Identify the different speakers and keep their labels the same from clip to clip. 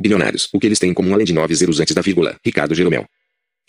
Speaker 1: Bilionários. O que eles têm em comum além de nove zeros antes da vírgula. Ricardo Jeromel.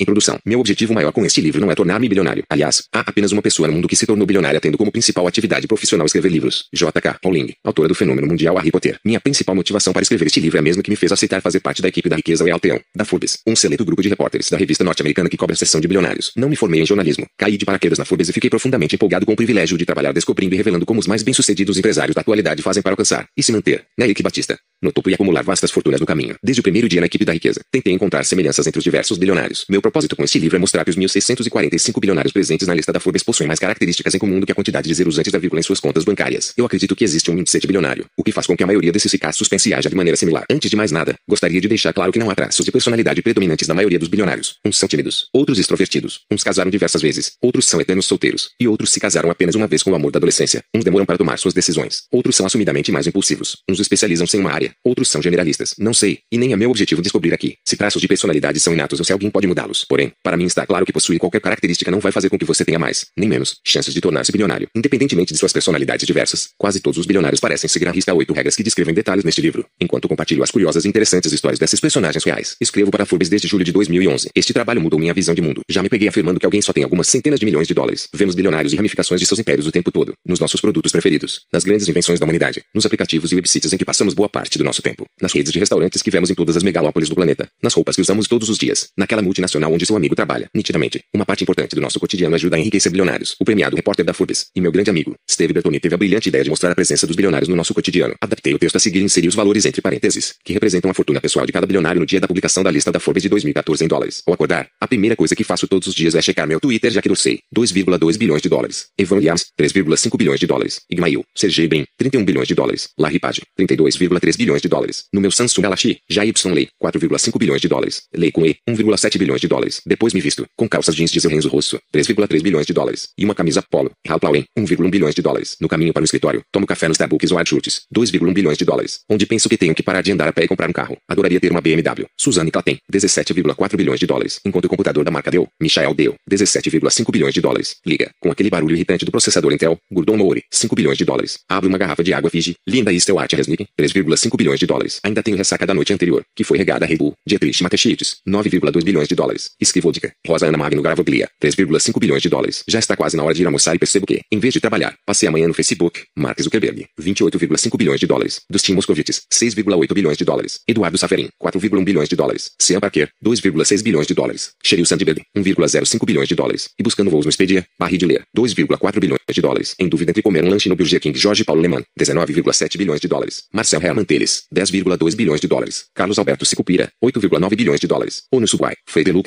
Speaker 1: Introdução. Meu objetivo maior com este livro não é tornar-me bilionário. Aliás, há apenas uma pessoa no mundo que se tornou bilionária tendo como principal atividade profissional escrever livros. J.K. Rowling, autora do fenômeno mundial Harry Potter. Minha principal motivação para escrever este livro é mesmo que me fez aceitar fazer parte da equipe da riqueza Real Teão, da Forbes, um seleto grupo de repórteres da revista norte-americana que cobre a seção de bilionários. Não me formei em jornalismo. Caí de paraquedas na Forbes e fiquei profundamente empolgado com o privilégio de trabalhar descobrindo e revelando como os mais bem-sucedidos empresários da atualidade fazem para alcançar e se manter. Eric Batista no topo e acumular vastas fortunas no caminho. Desde o primeiro dia na equipe da riqueza, tentei encontrar semelhanças entre os diversos bilionários. Meu propósito com este livro é mostrar que os 1.645 bilionários presentes na lista da Forbes possuem mais características em comum do que a quantidade de zeros antes da vírgula em suas contas bancárias. Eu acredito que existe um de bilionário, o que faz com que a maioria desses ficar suspense haja de maneira similar. Antes de mais nada, gostaria de deixar claro que não há traços de personalidade predominantes na maioria dos bilionários. Uns são tímidos, outros extrovertidos, uns casaram diversas vezes, outros são eternos solteiros, e outros se casaram apenas uma vez com o amor da adolescência. Uns demoram para tomar suas decisões, outros são assumidamente mais impulsivos, uns especializam-se em uma área, outros são generalistas não sei, e nem é meu objetivo descobrir aqui se traços de personalidade são inatos ou se alguém pode mudá-los. Porém, para mim está claro que possuir qualquer característica não vai fazer com que você tenha mais, nem menos, chances de tornar-se bilionário. Independentemente de suas personalidades diversas, quase todos os bilionários parecem seguir a risca oito regras que descrevem detalhes neste livro. Enquanto compartilho as curiosas e interessantes histórias desses personagens reais, escrevo para Forbes desde julho de 2011. Este trabalho mudou minha visão de mundo. Já me peguei afirmando que alguém só tem algumas centenas de milhões de dólares. Vemos bilionários e ramificações de seus impérios o tempo todo, nos nossos produtos preferidos, nas grandes invenções da humanidade, nos aplicativos e websites em que passamos boa parte do nosso tempo, nas redes de restaurantes que vemos em todas as megalópolis do planeta, nas roupas que usamos todos os dias, naquela multinacional onde seu amigo trabalha. Nitidamente, uma parte importante do nosso cotidiano ajuda a enriquecer bilionários. O premiado repórter da Forbes e meu grande amigo, Steve Bertoni, teve a brilhante ideia de mostrar a presença dos bilionários no nosso cotidiano. Adaptei o texto a seguir e inseri os valores entre parênteses, que representam a fortuna pessoal de cada bilionário no dia da publicação da lista da Forbes de 2014 em dólares. Ao acordar, a primeira coisa que faço todos os dias é checar meu Twitter já que sei 2,2 bilhões de dólares. Evan Williams, 3,5 bilhões de dólares. Igmail, Sergey Brin, 31 bilhões de dólares. Larry Page, 32,3 bilhões de dólares. No meu Samsung Galaxy, Y Lei, 4,5 bilhões de dólares. Lei com E, 1,7 bilhões de dólares. Depois me visto, com calças jeans de Renzo Rosso, 3,3 bilhões de dólares. E uma camisa polo, Ralph Lauren, 1,1 bilhões de dólares. No caminho para o escritório, tomo café no Starbucks ou Schultz, 2,1 bilhões de dólares. Onde penso que tenho que parar de andar a pé e comprar um carro. Adoraria ter uma BMW. Suzanne Claten, 17,4 bilhões de dólares. Enquanto o computador da marca Dell, Michael Dell, 17,5 bilhões de dólares. Liga, com aquele barulho irritante do processador Intel, Gordon Moore, 5 bilhões de dólares. Abre uma garrafa de água Fiji, Linda Eastel Art Resnick, 3,5 bilhões de dólares. Ainda tenho ressaca da noite anterior, que foi regada a Red Bull, Dietrich Mateschitz, 9,2 bilhões de dólares. Esquivodka, Rosa Ana Magno Gravoglia, 3,5 bilhões de dólares. Já está quase na hora de ir almoçar e percebo que, em vez de trabalhar, passei amanhã no Facebook. Mark Zuckerberg, 28,5 bilhões de dólares. Dustin Moscovitz, 6,8 bilhões de dólares. Eduardo Saferin, 4,1 bilhões de dólares. Sean Parker, 2,6 bilhões de dólares. Sheryl Sandberg, 1,05 bilhões de dólares. E buscando voos no Expedia, Barry de Ler, 2,4 bilhões de dólares. Em dúvida entre comer um lanche no Burger King Jorge Paulo Leman, 19,7 bilhões de dólares. Marcel Herman Teles, 10,2 bilhões de dólares. Carlos Alberto Sicupira, 8,9 bilhões de dólares. Ou no Subai,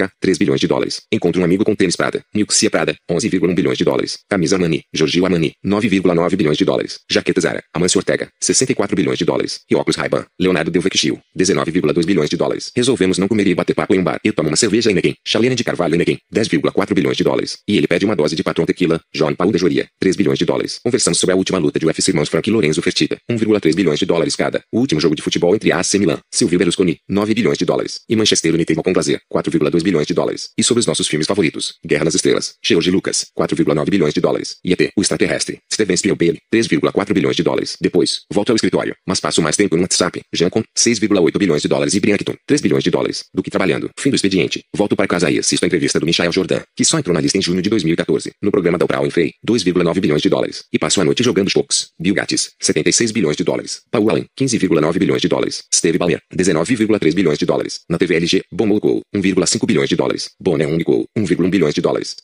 Speaker 1: Peluca, 3 bilhões de dólares. Encontro um amigo com tênis Prada, Nilxia Prada, 11,1 bilhões de dólares. Camisa Armani, Giorgio Armani, 9,9 bilhões de dólares. Jaqueta Zara, Amancio Ortega, 64 bilhões de dólares. E óculos Ray-Ban, Leonardo Delvecchio, 19,2 bilhões de dólares. Resolvemos não comer e bater papo em um bar. Eu tomo uma cerveja em Nequim, Chalena de Carvalho em Nequim, 10,4 bilhões de dólares. E ele pede uma dose de patrão tequila, John Paul de Joria, 3 bilhões de dólares. Conversamos sobre a última luta de UFC irmãos Frank e Lorenzo Fertitta, 1,3 bilhões de dólares cada. O último jogo de futebol entre AC Milan, Silvio Berlusconi, 9 bilhões de dólares. E Manchester United com Glazer, 4,2 bilhões de dólares. E sobre os nossos filmes favoritos, Guerra nas Estrelas, George Lucas, 4,9 bilhões de dólares. E ET, o extraterrestre, Steven Spielberg, 3,4 bilhões de dólares. Depois, volto ao escritório, mas passo mais tempo no WhatsApp, Jancon, 6,8 bilhões de dólares e Briancton, 3 bilhões de dólares, do que trabalhando. Fim do expediente. Volto para casa e assisto a entrevista do Michael Jordan, que só entrou na lista em junho de 2014, no programa da Oprah Winfrey, 2,9 bilhões de dólares. E passo a noite jogando poucos. Bill Gates, 76 bilhões de dólares. Paul Allen, 15,9 bilhões de dólares. Steve Ballmer, 19,3 bilhões de dólares. Na TV LG, Bomo Gol, 1,5 bilhões de dólares. Bonner Unicol, 1,1 bilhões de dólares.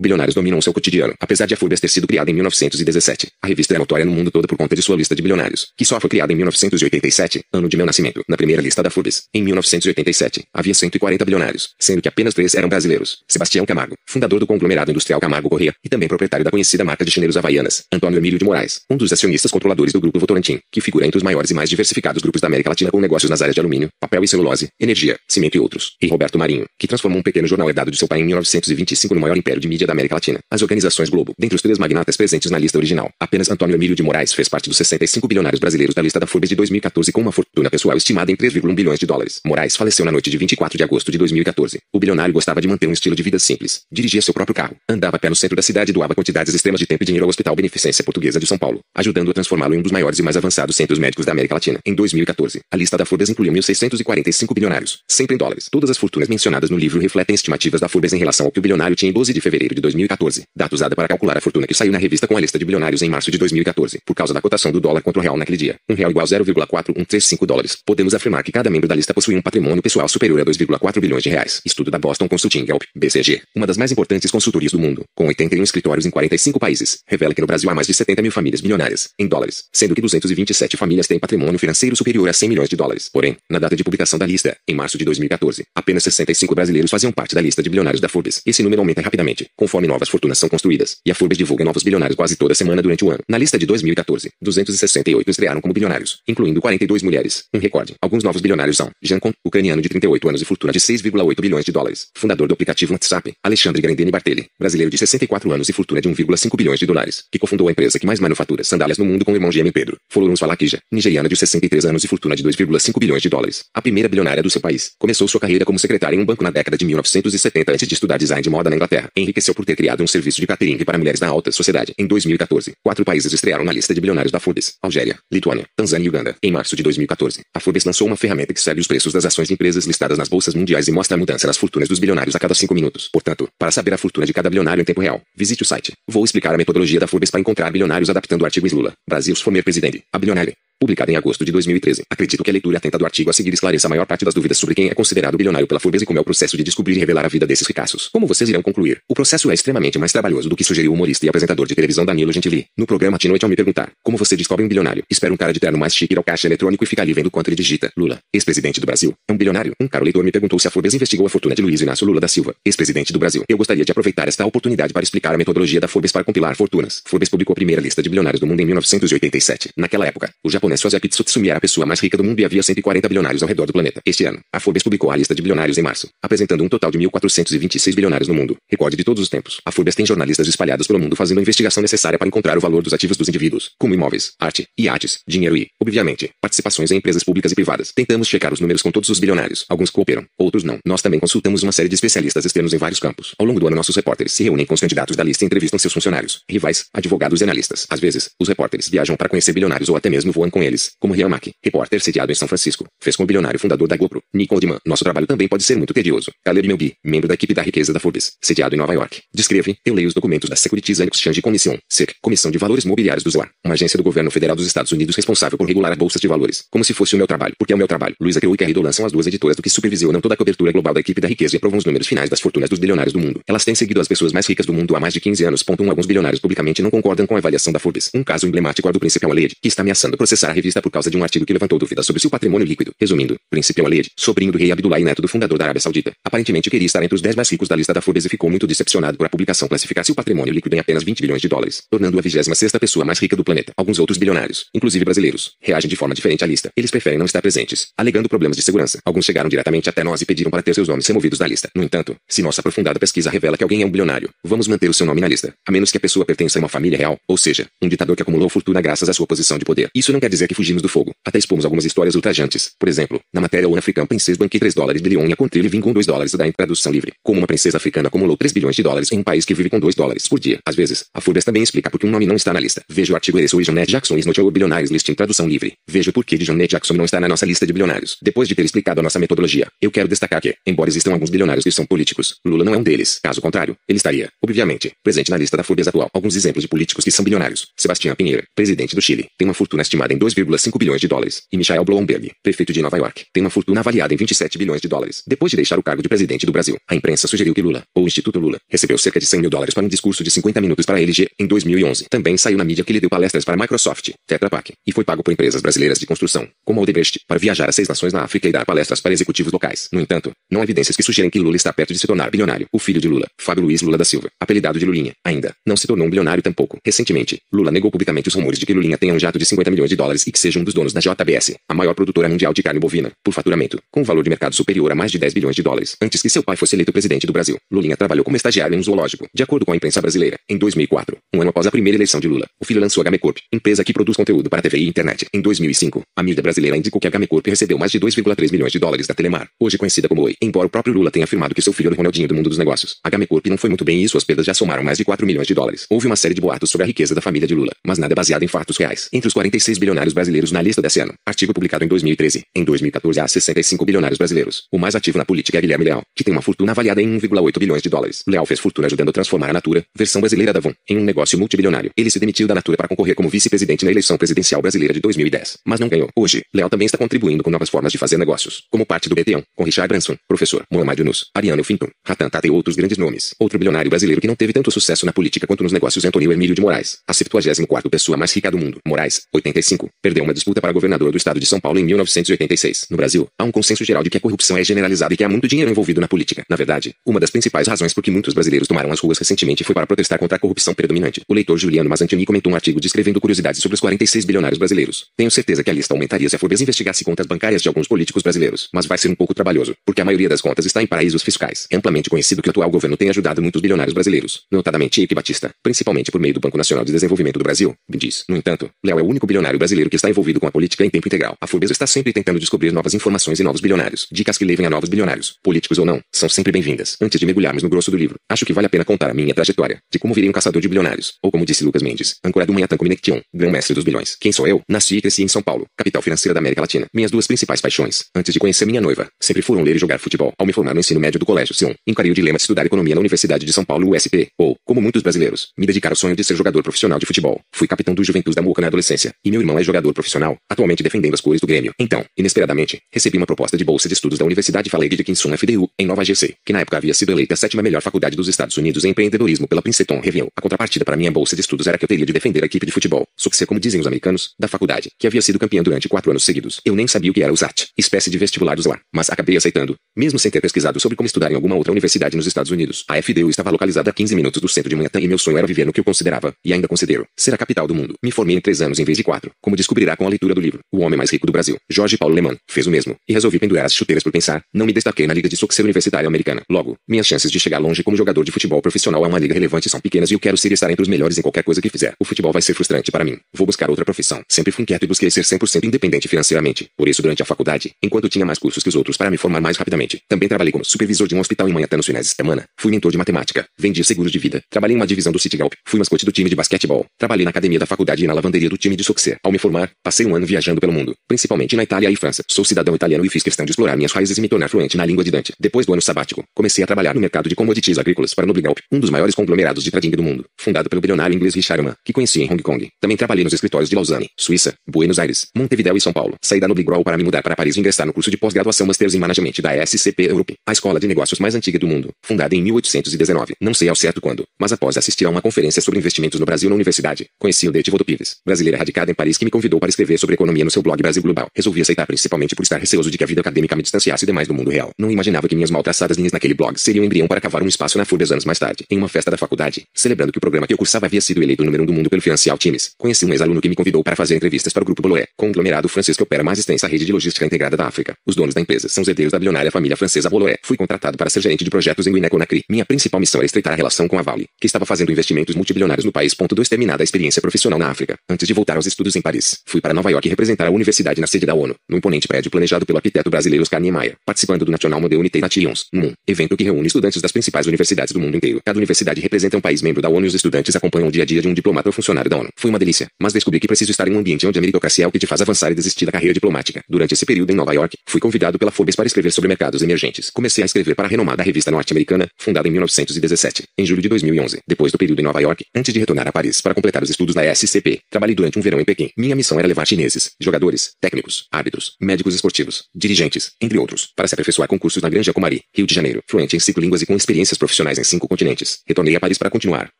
Speaker 1: Bilionários dominam seu cotidiano. Apesar de a Forbes ter sido criada em 1917, a revista é notória no mundo todo por conta de sua lista de bilionários, que só foi criada em 1987, ano de meu nascimento, na primeira lista da Forbes. Em 1987, havia 140 bilionários, sendo que apenas três eram brasileiros. Sebastião Camargo, fundador do conglomerado industrial Camargo Corrêa, e também proprietário da conhecida marca de chineiros Havaianas. Antônio Emílio de Moraes, um dos acionistas controladores do grupo Votorantim, que figura entre os maiores e mais diversificados grupos da América Latina com negócios nas áreas de alumínio, papel e celulose, energia, cimento e outros. E Roberto Marinho, que transformou um pequeno jornal herdado de seu pai em 1925 no maior império de mídia da América Latina. As organizações Globo, dentre os três magnatas presentes na lista original, apenas Antônio Emílio de Moraes fez parte dos 65 bilionários brasileiros da lista da Forbes de 2014 com uma fortuna pessoal estimada em 3,1 bilhões de dólares. Moraes faleceu na noite de 24 de agosto de 2014. O bilionário gostava de manter um estilo de vida simples. Dirigia seu próprio carro, andava a pé no centro da cidade e doava quantidades extremas de tempo e dinheiro ao Hospital Beneficência Portuguesa de São Paulo, ajudando a transformá-lo em um dos maiores e mais avançados centros médicos da América Latina. Em 2014, a lista da Forbes incluiu 1.645 bilionários, sempre em dólares. Todas as fortunas mencionadas no livro refletem estimativas da Forbes em relação ao que o bilionário tinha em 12 de fevereiro de 2014, data usada para calcular a fortuna que saiu na revista com a lista de bilionários em março de 2014, por causa da cotação do dólar contra o real naquele dia. Um real igual 0,4135 dólares. Podemos afirmar que cada membro da lista possui um patrimônio pessoal superior a 2,4 bilhões de reais. Estudo da Boston Consulting Group, BCG, uma das mais importantes consultorias do mundo, com 81 escritórios em 45 países, revela que no Brasil há mais de 70 mil famílias bilionárias, em dólares, sendo que 227 famílias têm patrimônio financeiro superior a 100 milhões de dólares. Porém, na data de publicação da lista, em março de 2014, apenas 65 brasileiros faziam parte da lista de bilionários da Forbes. Esse número aumenta rapidamente, conforme novas fortunas são construídas, e a Forbes divulga novos bilionários quase toda semana durante o ano. Na lista de 2014, 268 estrearam como bilionários, incluindo 42 mulheres. Um recorde. Alguns novos bilionários são Jancon, ucraniano de 38 anos e fortuna de 6,8 bilhões de dólares, fundador do aplicativo WhatsApp, Alexandre Grandini Bartelli, brasileiro de 64 anos e fortuna de 1,5 bilhões de dólares, que cofundou a empresa que mais manufatura sandálias no mundo com o irmão gêmeo Pedro. Florence Falakija, nigeriana de 63 anos e fortuna de 2,5 bilhões de dólares, a primeira bilionária do seu país. Começou sua carreira como secretária em um banco na década de 1970 antes de estudar design de moda na Inglaterra. Enriqueceu por ter criado um serviço de catering para mulheres da alta sociedade. Em 2014, quatro países estrearam na lista de bilionários da Forbes: Algéria, Lituânia, Tanzânia e Uganda. Em março de 2014, a Forbes lançou uma ferramenta que segue os preços das ações de empresas listadas nas bolsas mundiais e mostra a mudança nas fortunas dos bilionários a cada cinco minutos. Portanto, para saber a fortuna de cada bilionário em tempo real, visite o site. Vou explicar a metodologia da Forbes para encontrar bilionários adaptando o artigo Lula. Brasil former presidente. A bilionária publicada em agosto de 2013. Acredito que a leitura atenta do artigo a seguir esclareça a maior parte das dúvidas sobre quem é considerado bilionário pela Forbes e como é o processo de descobrir e revelar a vida desses ricaços. Como vocês irão concluir, o processo é extremamente mais trabalhoso do que sugeriu o humorista e apresentador de televisão Danilo Gentili. No programa de noite ao me perguntar, como você descobre um bilionário? Espera um cara de terno mais chique ir ao caixa eletrônico e fica ali vendo quanto ele digita. Lula, ex-presidente do Brasil, é um bilionário? Um caro leitor me perguntou se a Forbes investigou a fortuna de Luiz Inácio Lula da Silva, ex-presidente do Brasil. Eu gostaria de aproveitar esta oportunidade para explicar a metodologia da Forbes para compilar fortunas. Forbes publicou a primeira lista de bilionários do mundo em 1987. Naquela época, o japonês Soseki Tsutsumi era a pessoa mais rica do mundo e havia 140 bilionários ao redor do planeta. Este ano, a Forbes publicou a lista de bilionários em março, apresentando um total de 1.426 bilionários no mundo, recorde de todos os tempos. A Forbes tem jornalistas espalhados pelo mundo fazendo a investigação necessária para encontrar o valor dos ativos dos indivíduos, como imóveis, arte, iates, dinheiro e, obviamente, participações em empresas públicas e privadas. Tentamos checar os números com todos os bilionários. Alguns cooperam, outros não. Nós também consultamos uma série de especialistas externos em vários campos. Ao longo do ano, nossos repórteres se reúnem com os candidatos da lista e entrevistam seus funcionários, rivais, advogados e analistas. Às vezes, os repórteres viajam para conhecer bilionários ou até mesmo voam com eles, como Rian Mack, repórter sediado em São Francisco, fez com o bilionário fundador da GoPro, Nick Goldman. Nosso trabalho também pode ser muito tedioso. Caleb Melby, membro da equipe da riqueza da Forbes, sediado em Nova York. Descreve, eu leio os documentos da Securities and Exchange Commission, SEC, Comissão de Valores Mobiliários do ZLA, uma agência do governo federal dos Estados Unidos responsável por regular as bolsas de valores, como se fosse o meu trabalho, porque é o meu trabalho. Luisa Creu e Carrie Dolan são as duas editoras do que supervisionam toda a cobertura global da equipe da riqueza e aprovam os números finais das fortunas dos bilionários do mundo. Elas têm seguido as pessoas mais ricas do mundo há mais de 15 anos. Ponto um, alguns bilionários publicamente não concordam com a avaliação da Forbes. Um caso emblemático é do Príncipe Walid, que está ameaçando processar a revista por causa de um artigo que levantou dúvidas sobre seu patrimônio líquido. Resumindo, Príncipe Walid, sobrinho do rei Abdullah e neto do fundador da Arábia Saudita, aparentemente queria estar entre os 10 mais ricos da lista da Forbes e ficou muito decepcionado por a publicação classificar seu patrimônio líquido em apenas 20 bilhões de dólares, tornando-o a 26 pessoa mais rica do planeta. Alguns outros bilionários, inclusive brasileiros, reagem de forma diferente à lista. Eles preferem não estar presentes, alegando problemas de segurança. Alguns chegaram diretamente até nós e pediram para ter seus nomes removidos da lista. No entanto, se nossa aprofundada pesquisa revela que alguém é um bilionário, vamos manter o seu nome na lista, a menos que a pessoa pertença a uma família real, ou seja, um ditador que acumulou fortuna graças à sua posição de poder. Isso não quer dizer que fugimos do fogo. Até expomos algumas histórias ultrajantes. Por exemplo, na matéria One African Princess Banque 3 dólares bilhão e a Contrilha vim com 2 dólares da tradução livre. Como uma princesa africana acumulou 3 bilhões de dólares em um país que vive com 2 dólares por dia. Às vezes, a Forbes também explica por que um nome não está na lista. Veja o artigo Ereço e John Jackson is not billionaires list em tradução livre. Veja o porquê de John Jackson não está na nossa lista de bilionários. Depois de ter explicado a nossa metodologia, eu quero destacar que, embora existam alguns bilionários que são políticos, Lula não é um deles. Caso contrário, ele estaria, obviamente, presente na lista da Forbes atual. Alguns exemplos de políticos que são bilionários. Sebastião Pinheiro, presidente do Chile, tem uma fortuna estimada em 2,5 bilhões de dólares. E Michael Bloomberg, prefeito de Nova York, tem uma fortuna avaliada em 27 bilhões de dólares. Depois de deixar o cargo de presidente do Brasil, a imprensa sugeriu que Lula, ou Instituto Lula, recebeu cerca de 100 mil dólares para um discurso de 50 minutos para a LG em 2011. Também saiu na mídia que ele deu palestras para Microsoft, Tetra Pak, e foi pago por empresas brasileiras de construção, como a Odebrecht, para viajar a seis nações na África e dar palestras para executivos locais. No entanto, não há evidências que sugerem que Lula está perto de se tornar bilionário. O filho de Lula, Fábio Luiz Lula da Silva, apelidado de Lulinha, ainda não se tornou um bilionário tampouco. Recentemente, Lula negou publicamente os rumores de que Lulinha tenha um jato de 50 milhões de dólares dólares e que seja um dos donos da JBS, a maior produtora mundial de carne bovina, por faturamento, com um valor de mercado superior a mais de 10 bilhões de dólares, antes que seu pai fosse eleito presidente do Brasil. Lulinha trabalhou como estagiário em um zoológico, de acordo com a imprensa brasileira. Em 2004, um ano após a primeira eleição de Lula, o filho lançou a Gamecorp, empresa que produz conteúdo para TV e internet. Em 2005, a mídia brasileira indicou que a Gamecorp recebeu mais de 2,3 milhões de dólares da Telemar, hoje conhecida como Oi. Embora o próprio Lula tenha afirmado que seu filho é o Ronaldinho do mundo dos negócios, a Gamecorp não foi muito bem e suas perdas já somaram mais de 4 milhões de dólares. Houve uma série de boatos sobre a riqueza da família de Lula, mas nada é baseado em fatos reais. Entre os 46 bilionários brasileiros na lista desse ano, artigo publicado em 2013. Em 2014 há 65 bilionários brasileiros. O mais ativo na política é Guilherme Leal, que tem uma fortuna avaliada em 1,8 bilhões de dólares. Leal fez fortuna ajudando a transformar a Natura, versão brasileira da Avon, em um negócio multibilionário. Ele se demitiu da Natura para concorrer como vice-presidente na eleição presidencial brasileira de 2010, mas não ganhou. Hoje, Leal também está contribuindo com novas formas de fazer negócios, como parte do BT1, com Richard Branson, professor, Mohamed Yunus, Ariano Finton, Ratan Tata e outros grandes nomes. Outro bilionário brasileiro que não teve tanto sucesso na política quanto nos negócios é Antônio Emílio de Moraes, a 74ª pessoa mais rica do mundo. Moraes, 85, perdeu uma disputa para governador do estado de São Paulo em 1986. No Brasil, há um consenso geral de que a corrupção é generalizada e que há muito dinheiro envolvido na política. Na verdade, uma das principais razões por que muitos brasileiros tomaram as ruas recentemente foi para protestar contra a corrupção predominante. O leitor Juliano Mazantini comentou um artigo descrevendo curiosidades sobre os 46 bilionários brasileiros. Tenho certeza que a lista aumentaria se a Forbes investigasse contas bancárias de alguns políticos brasileiros, mas vai ser um pouco trabalhoso, porque a maioria das contas está em paraísos fiscais. É amplamente conhecido que o atual governo tem ajudado muitos bilionários brasileiros, notadamente Eike Batista, principalmente por meio do Banco Nacional de Desenvolvimento do Brasil, BNDES. No entanto, Léo é o único bilionário brasileiro que está envolvido com a política em tempo integral. A Forbes está sempre tentando descobrir novas informações e novos bilionários. Dicas que levem a novos bilionários, políticos ou não, são sempre bem-vindas. Antes de mergulharmos no grosso do livro, acho que vale a pena contar a minha trajetória, de como virei um caçador de bilionários, ou como disse Lucas Mendes, âncora do Manhattan Connection, grão-mestre dos bilhões. Quem sou eu? Nasci e cresci em São Paulo, capital financeira da América Latina. Minhas duas principais paixões, antes de conhecer minha noiva, sempre foram ler e jogar futebol. Ao me formar no ensino médio do colégio Sion, encarei o dilema de estudar economia na Universidade de São Paulo USP, ou, como muitos brasileiros, me dedicar ao sonho de ser jogador profissional de futebol. Fui capitão do Juventus da Moca na adolescência, e meu irmão é jogador profissional, atualmente defendendo as cores do Grêmio. Então, inesperadamente, recebi uma proposta de bolsa de estudos da Universidade Falegue de Kingston FDU, em Nova Jersey, que na época havia sido eleita a sétima melhor faculdade dos Estados Unidos em empreendedorismo pela Princeton Review. A contrapartida para minha bolsa de estudos era que eu teria de defender a equipe de futebol, sucessor como dizem os americanos, da faculdade, que havia sido campeã durante quatro anos seguidos. Eu nem sabia o que era o SAT, espécie de vestibulares lá, mas acabei aceitando, mesmo sem ter pesquisado sobre como estudar em alguma outra universidade nos Estados Unidos. A FDU estava localizada a 15 minutos do centro de Manhattan e meu sonho era viver no que eu considerava, e ainda considero, ser a capital do mundo. Me formei em três anos em vez de quatro, como descobrirá com a leitura do livro O Homem Mais Rico do Brasil. Jorge Paulo Leman fez o mesmo, e resolvi pendurar as chuteiras por pensar, não me destaquei na liga de sucessão universitária americana. Logo, minhas chances de chegar longe como jogador de futebol profissional a uma liga relevante são pequenas e eu quero ser e estar entre os melhores em qualquer coisa que fizer. O futebol vai ser frustrante para mim. Vou buscar outra profissão. Sempre fui inquieto e busquei ser 100% independente financeiramente. Por isso, durante a faculdade, enquanto tinha mais cursos que os outros para me formar mais rapidamente, também trabalhei como supervisor de um hospital em Manhattan nos finais de semana. Fui mentor de matemática, vendi seguros de vida, trabalhei em uma divisão do Citigalp, fui mascote do time de basquetebol, trabalhei na academia da faculdade e na lavanderia do time de success. Ao me passei um ano viajando pelo mundo, principalmente na Itália e França. Sou cidadão italiano e fiz questão de explorar minhas raízes e me tornar fluente na língua de Dante. Depois do ano sabático, comecei a trabalhar no mercado de commodities agrícolas para Nobligalp, um dos maiores conglomerados de trading do mundo, fundado pelo bilionário inglês Richard Mann, que conheci em Hong Kong. Também trabalhei nos escritórios de Lausanne, Suíça, Buenos Aires, Montevideo e São Paulo. Saí da Nobligrol para me mudar para Paris e ingressar no curso de pós-graduação Masters em Management da SCP Europe, a escola de negócios mais antiga do mundo, fundada em 1819. Não sei ao certo quando, mas após assistir a uma conferência sobre investimentos no Brasil na universidade, conheci o Dete Votopives, brasileira radicada em Paris que me convidou para escrever sobre economia no seu blog Brasil Global. Resolvi aceitar principalmente por estar receoso de que a vida acadêmica me distanciasse demais do mundo real. Não imaginava que minhas mal traçadas linhas naquele blog seriam embrião para cavar um espaço na Forbes anos mais tarde. Em uma festa da faculdade, celebrando que o programa que eu cursava havia sido eleito número um do mundo pelo Financial Times, conheci um ex-aluno que me convidou para fazer entrevistas para o Grupo Bolloré, conglomerado francês que opera mais extensa rede de logística integrada da África. Os donos da empresa são os herdeiros da bilionária família francesa Bolloré. Fui contratado para ser gerente de projetos em Guiné-Conakry. Minha principal missão era estreitar a relação com a Vale, que estava fazendo investimentos multibilionários no país. Ponto 2 Terminada a experiência profissional na África. Antes de voltar aos estudos em Paris, fui para Nova York representar a universidade na sede da ONU, no imponente prédio planejado pelo arquiteto brasileiro Oscar Niemeyer, participando do National Model Unité Nations, NUM, evento que reúne estudantes das principais universidades do mundo inteiro. Cada universidade representa um país membro da ONU e os estudantes acompanham o dia a dia de um diplomata ou funcionário da ONU. Foi uma delícia, mas descobri que preciso estar em um ambiente onde a meritocracia é o que te faz avançar e desistir da carreira diplomática. Durante esse período em Nova York, fui convidado pela Forbes para escrever sobre mercados emergentes. Comecei a escrever para a renomada revista norte-americana, fundada em 1917, em julho de 2011. Depois do período em Nova York, antes de retornar a Paris para completar os estudos na SCP, trabalhei durante um verão em Pequim. Minha missão era levar chineses, jogadores, técnicos, árbitros, médicos esportivos, dirigentes, entre outros, para se aperfeiçoar com cursos na Granja Comari, Rio de Janeiro, fluente em cinco línguas e com experiências profissionais em cinco continentes. Retornei a Paris para continuar,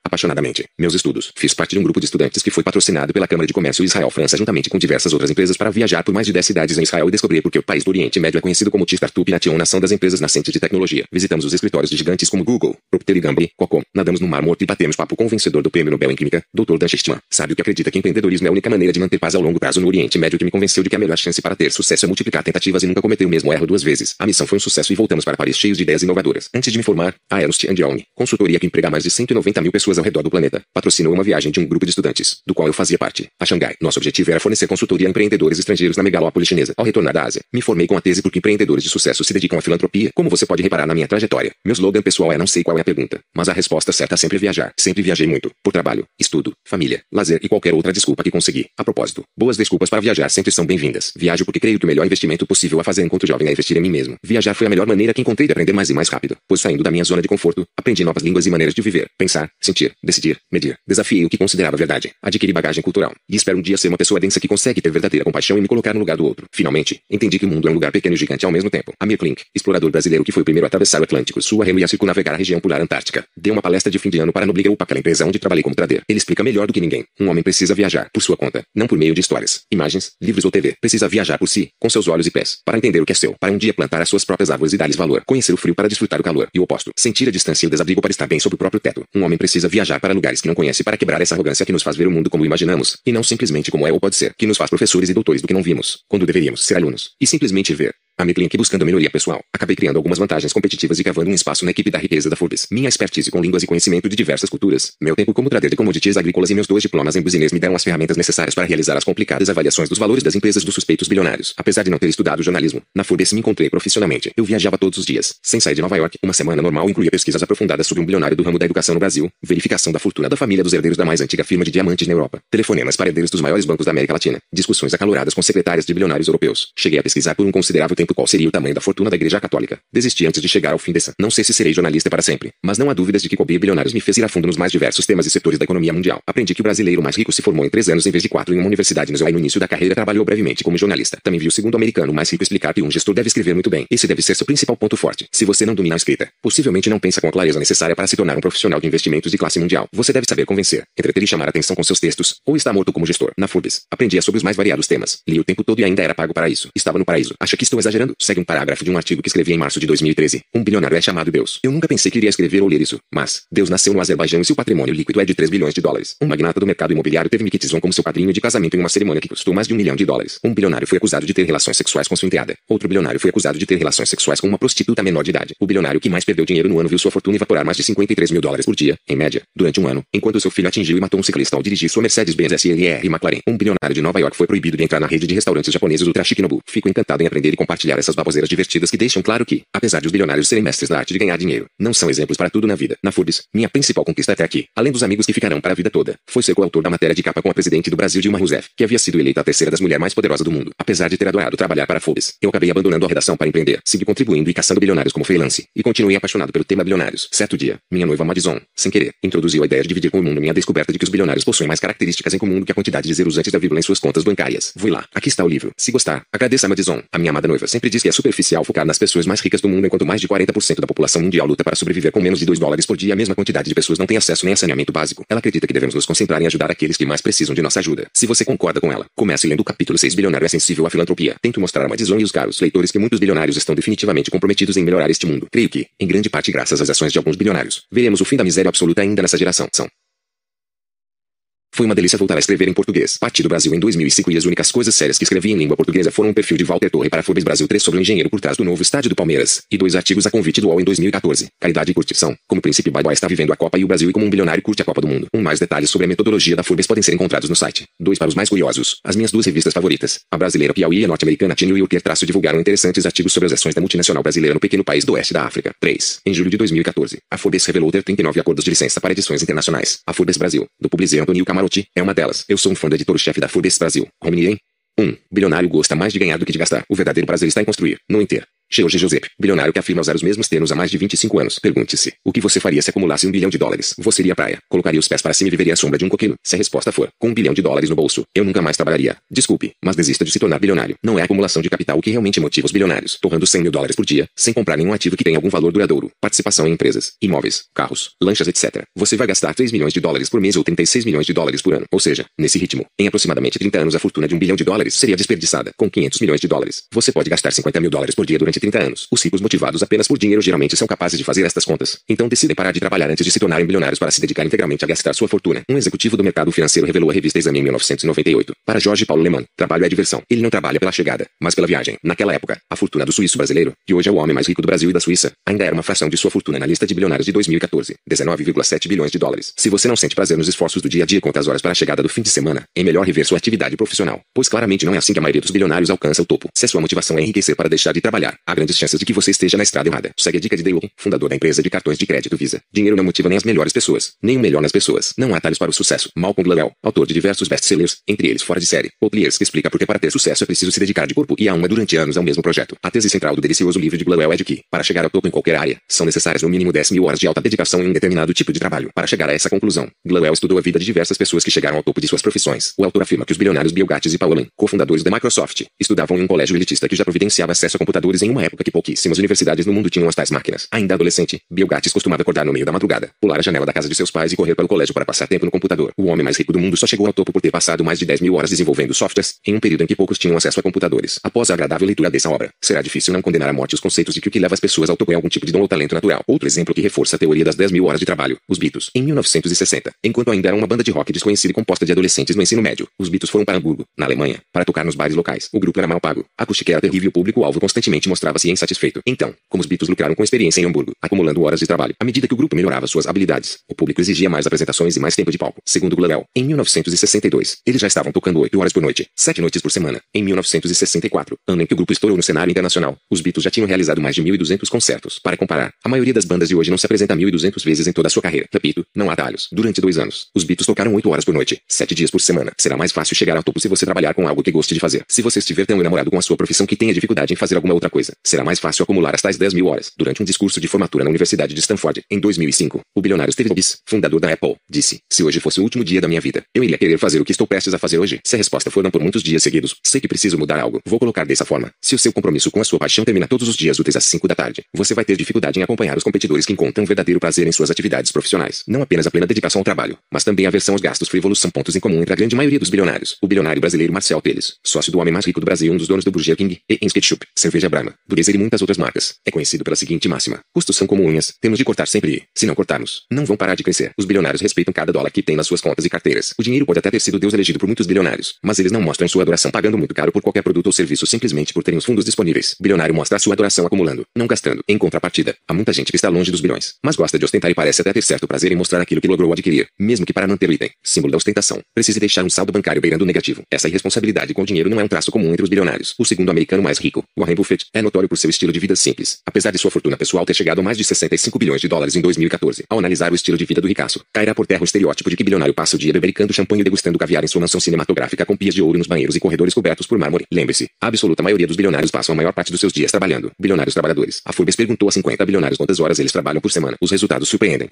Speaker 1: apaixonadamente, meus estudos. Fiz parte de um grupo de estudantes que foi patrocinado pela Câmara de Comércio Israel-França juntamente com diversas outras empresas para viajar por mais de 10 cidades em Israel e descobrir por que o país do Oriente Médio é conhecido como T-Startup Nation, nação das empresas nascentes de tecnologia. Visitamos os escritórios de gigantes como Google, Procter Gamble, Qualcomm, nadamos no Mar Morto e batemos papo com o vencedor do Prêmio Nobel em Química, Dr. Dan Shechtman. Sabe o que acredita que empreendedorismo é a única maneira de manter paz ao longo prazo no Oriente Médio que me convenceu de que a melhor chance para ter sucesso é multiplicar tentativas e nunca cometer o mesmo erro duas vezes. A missão foi um sucesso e voltamos para Paris cheios de ideias inovadoras. Antes de me formar, a Ernst Young, consultoria que emprega mais de 190 mil pessoas ao redor do planeta, patrocinou uma viagem de um grupo de estudantes, do qual eu fazia parte, a Xangai. Nosso objetivo era fornecer consultoria a empreendedores estrangeiros na megalópole chinesa. Ao retornar da Ásia, me formei com a tese porque empreendedores de sucesso se dedicam à filantropia, como você pode reparar na minha trajetória. Meu slogan pessoal é não sei qual é a pergunta, mas a resposta certa é sempre viajar. Sempre viajei muito, por trabalho, estudo, família, lazer e qualquer outra desculpa que consegui. A propósito, boas desculpas para viajar sempre são bem-vindas. Viajo porque creio que o melhor investimento possível a fazer enquanto jovem é investir em mim mesmo. Viajar foi a melhor maneira que encontrei de aprender mais e mais rápido, pois saindo da minha zona de conforto, aprendi novas línguas e maneiras de viver, pensar, sentir, decidir, medir. Desafiei o que considerava verdade. Adquiri bagagem cultural. E espero um dia ser uma pessoa densa que consegue ter verdadeira compaixão e me colocar no lugar do outro. Finalmente, entendi que o mundo é um lugar pequeno e gigante ao mesmo tempo. Amir Klink, explorador brasileiro que foi o primeiro a atravessar o Atlântico, sul a remo e a circunnavegar a região polar antártica, deu uma palestra de fim de ano para Nobliga UPA, aquela empresa onde trabalhei como trader. Ele explica melhor do que ninguém. Um homem precisa viajar por sua conta, não por meio de histórias, imagens, livros ou TV. Precisa viajar por si, com seus olhos e pés, para entender o que é seu, para um dia plantar as suas próprias árvores e dar-lhes valor, conhecer o frio para desfrutar o calor, e o oposto, sentir a distância e o desabrigo para estar bem sob o próprio teto. Um homem precisa viajar para lugares que não conhece para quebrar essa arrogância que nos faz ver o mundo como imaginamos, e não simplesmente como é ou pode ser, que nos faz professores e doutores do que não vimos, quando deveríamos ser alunos, e simplesmente ver. A Midlink buscando melhoria pessoal. Acabei criando algumas vantagens competitivas e cavando um espaço na equipe da riqueza da Forbes. Minha expertise com línguas e conhecimento de diversas culturas. Meu tempo como trader de commodities agrícolas e meus dois diplomas em business me deram as ferramentas necessárias para realizar as complicadas avaliações dos valores das empresas dos suspeitos bilionários. Apesar de não ter estudado jornalismo, na Forbes me encontrei profissionalmente. Eu viajava todos os dias, sem sair de Nova York. Uma semana normal incluía pesquisas aprofundadas sobre um bilionário do ramo da educação no Brasil, verificação da fortuna da família dos herdeiros da mais antiga firma de diamantes na Europa, telefonemas para herdeiros dos maiores bancos da América Latina, discussões acaloradas com secretárias de bilionários europeus. Cheguei a pesquisar por um considerável tempo qual seria o tamanho da fortuna da Igreja Católica. Desisti antes de chegar ao fim dessa. Não sei se serei jornalista para sempre, mas não há dúvidas de que cobrir bilionários me fez ir a fundo nos mais diversos temas e setores da economia mundial. Aprendi que o brasileiro mais rico se formou em três anos em vez de quatro em uma universidade no no início da carreira trabalhou brevemente como jornalista. Também vi o segundo americano mais rico explicar que um gestor deve escrever muito bem. Esse deve ser seu principal ponto forte. Se você não domina a escrita, possivelmente não pensa com a clareza necessária para se tornar um profissional de investimentos de classe mundial. Você deve saber convencer, entreter e chamar a atenção com seus textos, ou está morto como gestor. Na Forbes, aprendia sobre os mais variados temas. Li o tempo todo e ainda era pago para isso. Estava no paraíso. Acha que estou exagerando? Segue um parágrafo de um artigo que escrevi em março de 2013. Um bilionário é chamado Deus. Eu nunca pensei que iria escrever ou ler isso, mas Deus nasceu no Azerbaijão e seu patrimônio líquido é de 3 bilhões de dólares. Um magnata do mercado imobiliário teve Mickey Tison como seu padrinho de casamento em uma cerimônia que custou mais de um milhão de dólares. Um bilionário foi acusado de ter relações sexuais com sua enteada. Outro bilionário foi acusado de ter relações sexuais com uma prostituta menor de idade. O bilionário que mais perdeu dinheiro no ano viu sua fortuna evaporar mais de 53 mil dólares por dia, em média, durante um ano, enquanto seu filho atingiu e matou um ciclista ao dirigir sua Mercedes-Benz SLR McLaren. Um bilionário de Nova York foi proibido de entrar na rede de restaurantes japoneses Ultra Chic Nobu. Fico encantado em aprender e compartilhar essas baboseiras divertidas que deixam claro que, apesar de os bilionários serem mestres da arte de ganhar dinheiro, não são exemplos para tudo na vida. Na Forbes, minha principal conquista até aqui, além dos amigos que ficarão para a vida toda, foi ser coautor da matéria de capa com a presidente do Brasil Dilma Rousseff, que havia sido eleita a terceira das mulheres mais poderosas do mundo. Apesar de ter adorado trabalhar para a Forbes, eu acabei abandonando a redação para empreender, segui contribuindo e caçando bilionários como freelance, e continuei apaixonado pelo tema bilionários. Certo dia, minha noiva Madison, sem querer, introduziu a ideia de dividir com o mundo minha descoberta de que os bilionários possuem mais características em comum do que a quantidade de zeros antes da vírgula em suas contas bancárias. Fui lá, aqui está o livro. Se gostar, agradeça a Madison. A minha amada noiva sempre diz que é superficial focar nas pessoas mais ricas do mundo enquanto mais de 40% da população mundial luta para sobreviver com menos de 2 dólares por dia. A mesma quantidade de pessoas não tem acesso nem a saneamento básico. Ela acredita que devemos nos concentrar em ajudar aqueles que mais precisam de nossa ajuda. Se você concorda com ela, comece lendo o capítulo 6 Bilionário é sensível à filantropia. Tento mostrar a Madison e os caros leitores que muitos bilionários estão definitivamente comprometidos em melhorar este mundo. Creio que, em grande parte graças às ações de alguns bilionários, veremos o fim da miséria absoluta ainda nessa geração. São foi uma delícia voltar a escrever em português. Parti do Brasil em 2005 e as únicas coisas sérias que escrevi em língua portuguesa foram um perfil de Walter Torre para Forbes Brasil 3 sobre o engenheiro por trás do novo estádio do Palmeiras, e dois artigos a convite do UOL em 2014. Caridade e curtição. Como o príncipe Baiboy está vivendo a Copa e o Brasil e como um bilionário curte a Copa do Mundo. Um mais detalhes sobre a metodologia da Forbes podem ser encontrados no site. Dois para os mais curiosos. As minhas duas revistas favoritas. A brasileira Piauí e a norte-americana Teen Yorker traço divulgaram interessantes artigos sobre as ações da multinacional brasileira no pequeno país do oeste da África. 3. Em julho de 2014, a Forbes revelou ter 39 acordos de licença para edições internacionais. A Forbes Brasil, do publisher Antonio Camarotti, é uma delas. Eu sou um fã do editor-chefe da Forbes Brasil. Romney, 1. Um, bilionário gosta mais de ganhar do que de gastar. O verdadeiro prazer está em construir, não em ter. George Joseph, bilionário que afirma usar os mesmos termos há mais de 25 anos. Pergunte-se, o que você faria se acumulasse um bilhão de dólares? Você iria à praia, colocaria os pés para cima e viveria à sombra de um coquilo? Se a resposta for, com um bilhão de dólares no bolso, eu nunca mais trabalharia. Desculpe, mas desista de se tornar bilionário. Não é a acumulação de capital o que realmente motiva os bilionários, torrando 100 mil dólares por dia, sem comprar nenhum ativo que tenha algum valor duradouro. Participação em empresas, imóveis, carros, lanchas, etc. Você vai gastar 3 milhões de dólares por mês ou 36 milhões de dólares por ano. Ou seja, nesse ritmo, em aproximadamente 30 anos a fortuna de um bilhão de dólares seria desperdiçada. Com 500 milhões de dólares, você pode gastar 50 mil dólares por dia durante 30 anos. Os ricos motivados apenas por dinheiro geralmente são capazes de fazer estas contas. Então decidem parar de trabalhar antes de se tornarem bilionários para se dedicar integralmente a gastar sua fortuna. Um executivo do mercado financeiro revelou à revista Exame em 1998. Para Jorge Paulo Lemann, trabalho é diversão. Ele não trabalha pela chegada, mas pela viagem. Naquela época, a fortuna do suíço brasileiro, que hoje é o homem mais rico do Brasil e da Suíça, ainda era uma fração de sua fortuna na lista de bilionários de 2014, 19,7 bilhões de dólares. Se você não sente prazer nos esforços do dia a dia conta as horas para a chegada do fim de semana, é melhor rever sua atividade profissional, pois claramente não é assim que a maioria dos bilionários alcança o topo. Se a sua motivação é enriquecer para deixar de trabalhar, há grandes chances de que você esteja na estrada errada. Segue a dica de Dale, fundador da empresa de cartões de crédito Visa. Dinheiro não motiva nem as melhores pessoas, nem o melhor nas pessoas. Não há atalhos para o sucesso. Malcolm Gladwell, autor de diversos best-sellers, entre eles Fora de Série, Outliers, explica porque para ter sucesso é preciso se dedicar de corpo e alma durante anos ao mesmo projeto. A tese central do delicioso livro de Gladwell é de que, para chegar ao topo em qualquer área, são necessárias no mínimo 10 mil horas de alta dedicação em um determinado tipo de trabalho. Para chegar a essa conclusão, Gladwell estudou a vida de diversas pessoas que chegaram ao topo de suas profissões. O autor afirma que os bilionários Bill Gates e Paul Allen, cofundadores da Microsoft, estudavam em um colégio elitista que já providenciava acesso a computadores em uma época que pouquíssimas universidades no mundo tinham as tais máquinas. Ainda adolescente, Bill Gates costumava acordar no meio da madrugada, pular a janela da casa de seus pais e correr para o colégio para passar tempo no computador. O homem mais rico do mundo só chegou ao topo por ter passado mais de 10 mil horas desenvolvendo softwares, em um período em que poucos tinham acesso a computadores. Após a agradável leitura dessa obra, será difícil não condenar à morte os conceitos de que o que leva as pessoas ao topo é algum tipo de dom ou talento natural. Outro exemplo que reforça a teoria das 10 mil horas de trabalho, os Beatles. Em 1960, enquanto ainda era uma banda de rock desconhecida e composta de adolescentes no ensino médio, os Beatles foram para Hamburgo, na Alemanha, para tocar nos bares locais. O grupo era mal pago, a acústica era terrível e o público-alvo constantemente mostrava-se insatisfeito. Então, como os Beatles lucraram com experiência em Hamburgo, acumulando horas de trabalho, à medida que o grupo melhorava suas habilidades, o público exigia mais apresentações e mais tempo de palco. Segundo Gladwell, em 1962, eles já estavam tocando 8 horas por noite, 7 noites por semana. Em 1964, ano em que o grupo estourou no cenário internacional, os Beatles já tinham realizado mais de 1.200 concertos. Para comparar, a maioria das bandas de hoje não se apresenta 1.200 vezes em toda a sua carreira. Repito, não há atalhos. Durante dois anos, os Beatles tocaram 8 horas por noite, 7 dias por semana. Será mais fácil chegar ao topo se você trabalhar com algo que goste de fazer. Se você estiver tão enamorado com a sua profissão que tenha dificuldade em fazer alguma outra coisa, será mais fácil acumular as tais 10 mil horas. Durante um discurso de formatura na Universidade de Stanford, em 2005, o bilionário Steve Jobs, fundador da Apple, disse: Se hoje fosse o último dia da minha vida, eu iria querer fazer o que estou prestes a fazer hoje. Se a resposta for não por muitos dias seguidos, sei que preciso mudar algo. Vou colocar dessa forma. Se o seu compromisso com a sua paixão termina todos os dias úteis às 5 da tarde, você vai ter dificuldade em acompanhar os competidores que encontram verdadeiro prazer em suas atividades profissionais. Não apenas a plena dedicação ao trabalho, mas também a aversão aos gastos frívolos são pontos em comum entre a grande maioria dos bilionários. O bilionário brasileiro Marcel Teles, sócio do homem mais rico do Brasil um dos donos do Burger King e Ketchup, cerveja Brahma, Budweiser e muitas outras marcas, é conhecido pela seguinte máxima: custos são como unhas, temos de cortar sempre e, se não cortarmos, não vão parar de crescer. Os bilionários respeitam cada dólar que tem nas suas contas e carteiras. O dinheiro pode até ter sido Deus elegido por muitos bilionários, mas eles não mostram sua adoração pagando muito caro por qualquer produto ou serviço simplesmente por terem os fundos disponíveis. Bilionário mostra sua adoração acumulando, não gastando. Em contrapartida, há muita gente que está longe dos bilhões, mas gosta de ostentar e parece até ter certo prazer em mostrar aquilo que logrou adquirir, mesmo que para manter o item, símbolo da ostentação, precise deixar um saldo bancário beirando negativo. Essa irresponsabilidade com o dinheiro não é um traço comum entre os bilionários. O segundo americano mais rico, Warren Buffett, é notório por seu estilo de vida simples, apesar de sua fortuna pessoal ter chegado a mais de 65 bilhões de dólares em 2014. Ao analisar o estilo de vida do ricaço, cairá por terra o estereótipo de que bilionário passa o dia bebericando champanhe e degustando caviar em sua mansão cinematográfica com pias de ouro nos banheiros e corredores cobertos por mármore. Lembre-se, a absoluta maioria dos bilionários passam a maior parte dos seus dias trabalhando. Bilionários trabalhadores. A Forbes perguntou a 50 bilionários quantas horas eles trabalham por semana. Os resultados surpreendem.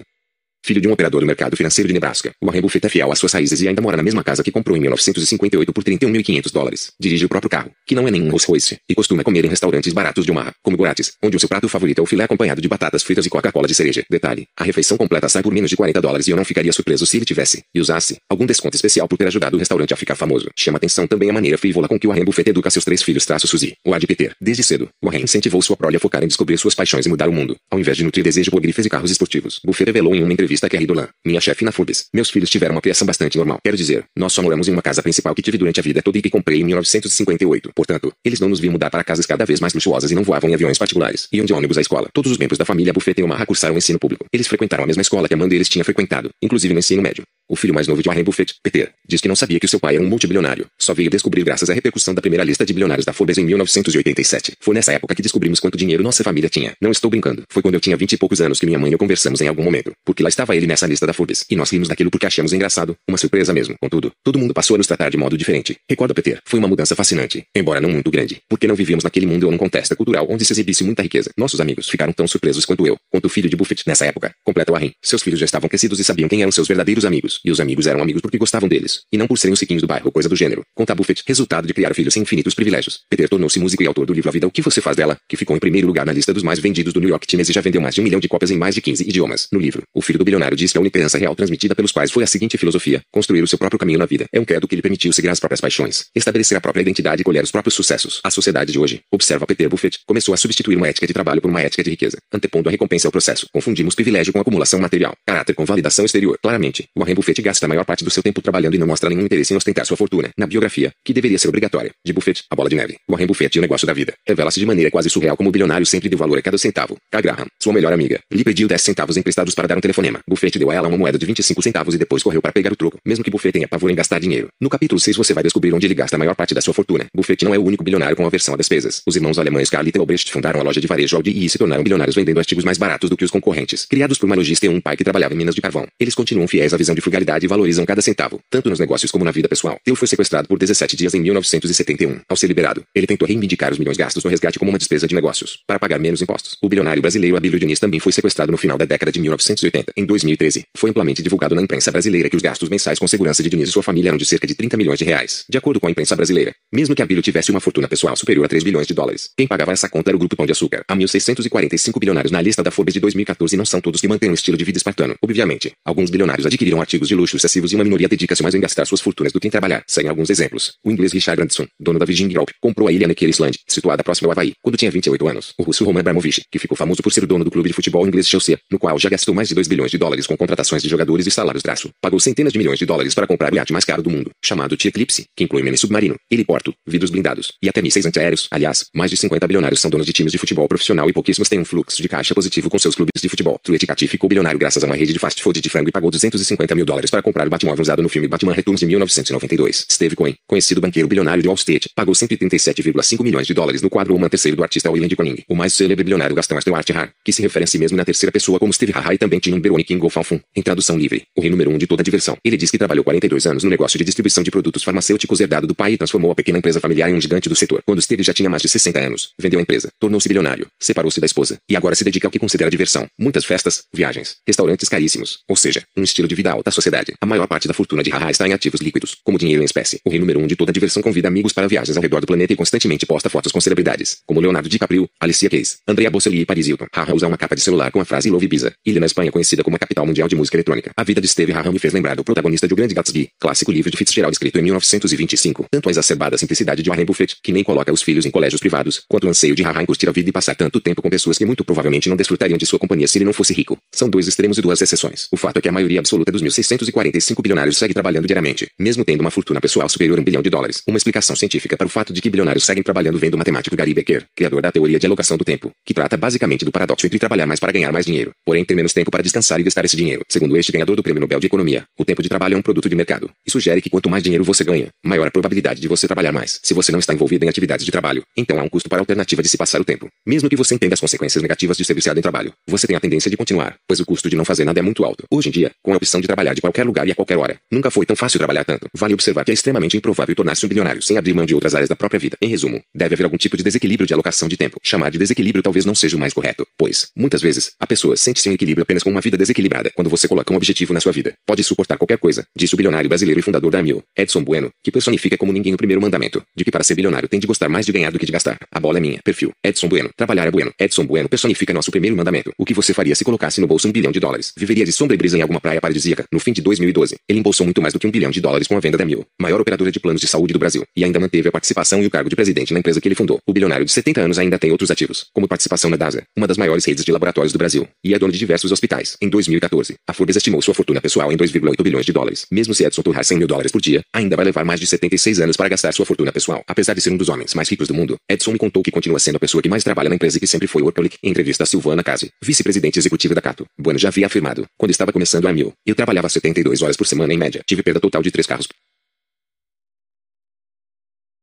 Speaker 1: Filho de um operador do mercado financeiro de Nebraska, Warren Buffett é fiel às suas raízes e ainda mora na mesma casa que comprou em 1958 por 31.500 dólares. Dirige o próprio carro, que não é nenhum Rolls Royce, e costuma comer em restaurantes baratos de Omaha, como Gorates, onde o seu prato favorito é o filé acompanhado de batatas fritas e Coca-Cola de cereja. Detalhe, a refeição completa sai por menos de 40 dólares e eu não ficaria surpreso se ele tivesse, e usasse, algum desconto especial por ter ajudado o restaurante a ficar famoso. Chama atenção também a maneira frívola com que Warren Buffett educa seus três filhos traço Suzy, o ar de Peter. Desde cedo, Warren incentivou sua prole a focar em descobrir suas paixões e mudar o mundo, ao invés de nutrir desejo por grifes e carros esportivos. Buffett revelou em uma entrevista a Kerry Dolan, minha chefe na Forbes. Meus filhos tiveram uma criação bastante normal. Quero dizer, nós só moramos em uma casa principal que tive durante a vida toda e que comprei em 1958. Portanto, eles não nos viam mudar para casas cada vez mais luxuosas e não voavam em aviões particulares. Iam de ônibus à escola. Todos os membros da família Buffett em Omaha cursaram o ensino público. Eles frequentaram a mesma escola que a mãe deles tinha frequentado, inclusive no ensino médio. O filho mais novo de Warren Buffett, Peter, diz que não sabia que seu pai era um multibilionário. Só veio descobrir graças à repercussão da primeira lista de bilionários da Forbes em 1987. Foi nessa época que descobrimos quanto dinheiro nossa família tinha. Não estou brincando. Foi quando eu tinha vinte e poucos anos que minha mãe e eu conversamos em algum momento. Porque lá estava ele nessa lista da Forbes. E nós rimos daquilo porque achamos engraçado. Uma surpresa mesmo. Contudo, todo mundo passou a nos tratar de modo diferente. Recorda Peter. Foi uma mudança fascinante. Embora não muito grande. Porque não vivíamos naquele mundo ou num contexto cultural onde se exibisse muita riqueza. Nossos amigos ficaram tão surpresos quanto eu. Quanto o filho de Buffett nessa época. Completa Warren. Seus filhos já estavam crescidos e sabiam quem eram seus verdadeiros amigos. E os amigos eram amigos porque gostavam deles, e não por serem os riquinhos do bairro ou coisa do gênero. Conta Buffett, resultado de criar filhos sem infinitos privilégios. Peter tornou-se músico e autor do livro A Vida O que Você Faz Dela, que ficou em primeiro lugar na lista dos mais vendidos do New York Times e já vendeu mais de um milhão de cópias em mais de 15 idiomas. No livro, o filho do bilionário diz que a única herança real transmitida pelos pais foi a seguinte filosofia: construir o seu próprio caminho na vida. É um credo que lhe permitiu seguir as próprias paixões, estabelecer a própria identidade e colher os próprios sucessos. A sociedade de hoje, observa Peter Buffett, começou a substituir uma ética de trabalho por uma ética de riqueza, antepondo a recompensa ao processo. Confundimos privilégio com acumulação material, caráter com validação exterior. Claramente, Warren Buffett gasta a maior parte do seu tempo trabalhando e não mostra nenhum interesse em ostentar sua fortuna. Na biografia, que deveria ser obrigatória, de Buffett, a bola de neve, Warren Buffett e o negócio da vida, revela-se de maneira quase surreal como o bilionário sempre deu valor a cada centavo. K. Graham, sua melhor amiga, lhe pediu 10 centavos emprestados para dar um telefonema. Buffett deu a ela uma moeda de 25 centavos e depois correu para pegar o troco, mesmo que Buffett tenha pavor em gastar dinheiro. No capítulo 6 você vai descobrir onde ele gasta a maior parte da sua fortuna. Buffett não é o único bilionário com aversão a despesas. Os irmãos alemães Karl e fundaram a loja de varejo Aldi e se tornaram bilionários vendendo artigos mais baratos do que os concorrentes. Criados por uma lojista e um pai que trabalhava em minas de carvão, eles continuam fiéis à visão de frugalidade e valorizam cada centavo, tanto nos negócios como na vida pessoal. Theo foi sequestrado por 17 dias em 1971. Ao ser liberado, ele tentou reivindicar os milhões gastos no resgate como uma despesa de negócios, para pagar menos impostos. O bilionário brasileiro Abílio Diniz também foi sequestrado no final da década de 1980. Em 2013, foi amplamente divulgado na imprensa brasileira que os gastos mensais com segurança de Diniz e sua família eram de cerca de 30 milhões de reais. De acordo com a imprensa brasileira, mesmo que Abílio tivesse uma fortuna pessoal superior a 3 bilhões de dólares, quem pagava essa conta era o grupo Pão de Açúcar. Há 1.645 bilionários na lista da Forbes de 2014 não são todos que mantêm um estilo de vida espartano. Obviamente, alguns bilionários adquiriram artigos de luxo excessivos e uma minoria dedica-se mais em gastar suas fortunas do que em trabalhar. Seguem alguns exemplos. O inglês Richard Branson, dono da Virgin Group, comprou a ilha Necker Island, situada próxima ao Havaí, quando tinha 28 anos. O russo Roman Abramovich, que ficou famoso por ser o dono do clube de futebol inglês Chelsea, no qual já gastou mais de 2 bilhões de dólares com contratações de jogadores e salários traço, pagou centenas de milhões de dólares para comprar o iate mais caro do mundo, chamado T-Eclipse, que inclui mini submarino, heliporto, vidros blindados e até mísseis antiaéreos. Aliás, mais de 50 bilionários são donos de times de futebol profissional e pouquíssimos têm um fluxo de caixa positivo com seus clubes de futebol. Truett Cathy ficou bilionário graças a uma rede de fast food de frango e pagou 250 mil dólares para comprar o Batmóvel usado no filme Batman Returns de 1992. Steve Cohen, conhecido banqueiro bilionário de Wall Street, pagou 137,5 milhões de dólares no quadro Woman terceiro do artista William de Koning. O mais célebre bilionário Gastão Stewart Har, que se refere a si mesmo na terceira pessoa como Steve e também tinha um Beroni King Golfalfun, em tradução livre, o rei número um de toda a diversão. Ele diz que trabalhou 42 anos no negócio de distribuição de produtos farmacêuticos herdado do pai e transformou a pequena empresa familiar em um gigante do setor. Quando Steve já tinha mais de 60 anos, vendeu a empresa, tornou-se bilionário, separou-se da esposa e agora se dedica ao que considera diversão. Muitas festas, viagens, restaurantes caríssimos, ou seja, um estilo de vida alta sociedade. A maior parte da fortuna de Haha está em ativos líquidos, como dinheiro em espécie. O rei número um de toda a diversão convida amigos para viagens ao redor do planeta e constantemente posta fotos com celebridades, como Leonardo DiCaprio, Alicia Keys, Andrea Bocelli e Paris Hilton. Haha usa uma capa de celular com a frase Love Ibiza, ilha na Espanha conhecida como a capital mundial de música eletrônica. A vida de Steve Haha me fez lembrar do protagonista de O Grande Gatsby, clássico livro de Fitzgerald escrito em 1925. Tanto a exacerbada simplicidade de Warren Buffett, que nem coloca os filhos em colégios privados, quanto o anseio de Haha em curtir a vida e passar tanto tempo com pessoas que muito provavelmente não desfrutariam de sua companhia se ele não fosse rico. São dois extremos e duas exceções. O fato é que a maioria absoluta dos 1.645 bilionários segue trabalhando diariamente, mesmo tendo uma fortuna pessoal superior a um bilhão de dólares. Uma explicação científica para o fato de que bilionários seguem trabalhando vendo o matemático Gary Becker, criador da teoria de alocação do tempo, que trata basicamente do paradoxo entre trabalhar mais para ganhar mais dinheiro, porém ter menos tempo para descansar e gastar esse dinheiro. Segundo este ganhador do Prêmio Nobel de Economia, o tempo de trabalho é um produto de mercado, e sugere que quanto mais dinheiro você ganha, maior a probabilidade de você trabalhar mais. Se você não está envolvido em atividades de trabalho, então há um custo para a alternativa de se passar o tempo. Mesmo que você entenda as consequências negativas de ser viciado em trabalho, você tem a tendência de continuar, pois o custo de não fazer nada é muito alto. Hoje em dia, com a opção de trabalhar de qualquer lugar e a qualquer hora, nunca foi tão fácil trabalhar tanto. Vale observar que é extremamente improvável tornar-se um bilionário sem abrir mão de outras áreas da própria vida. Em resumo, deve haver algum tipo de desequilíbrio de alocação de tempo. Chamar de desequilíbrio talvez não seja o mais correto, pois, muitas vezes, a pessoa sente-se em equilíbrio apenas com uma vida desequilibrada. Quando você coloca um objetivo na sua vida, pode suportar qualquer coisa, disse o bilionário brasileiro e fundador da Amil, Edson Bueno, que personifica como ninguém o primeiro mandamento, de que para ser bilionário tem de gostar mais de ganhar do que de gastar. A bola é minha. Perfil. Edson Bueno. Trabalhar é bueno. Edson Bueno personifica nosso primeiro mandamento. O que você faria se colocasse no bolso um bilhão de dólares? Viveria de sombra e brisa em alguma praia paradisíaca. No fim de 2012, ele embolsou muito mais do que um bilhão de dólares com a venda da Amil, maior operadora de planos de saúde do Brasil, e ainda manteve a participação e o cargo de presidente na empresa que ele fundou. O bilionário de 70 anos ainda tem outros ativos, como participação na DASA, uma das maiores redes de laboratórios do Brasil, e é dono de diversos hospitais. Em 2014, a Forbes estimou sua fortuna pessoal em 2,8 bilhões de dólares. Mesmo se Edson torrar 100 mil dólares por dia, ainda vai levar mais de 76 anos para gastar sua fortuna pessoal. Apesar de ser um dos homens mais ricos do mundo, Edson me contou que continua sendo a pessoa que mais trabalha na empresa e que sempre foi workaholic. Em entrevista a Silvana Case, vice-presidente executiva da Cato, Bueno já havia afirmado, quando estava começando a Mil, eu trabalhava 72 horas por semana em média. Tive perda total de três carros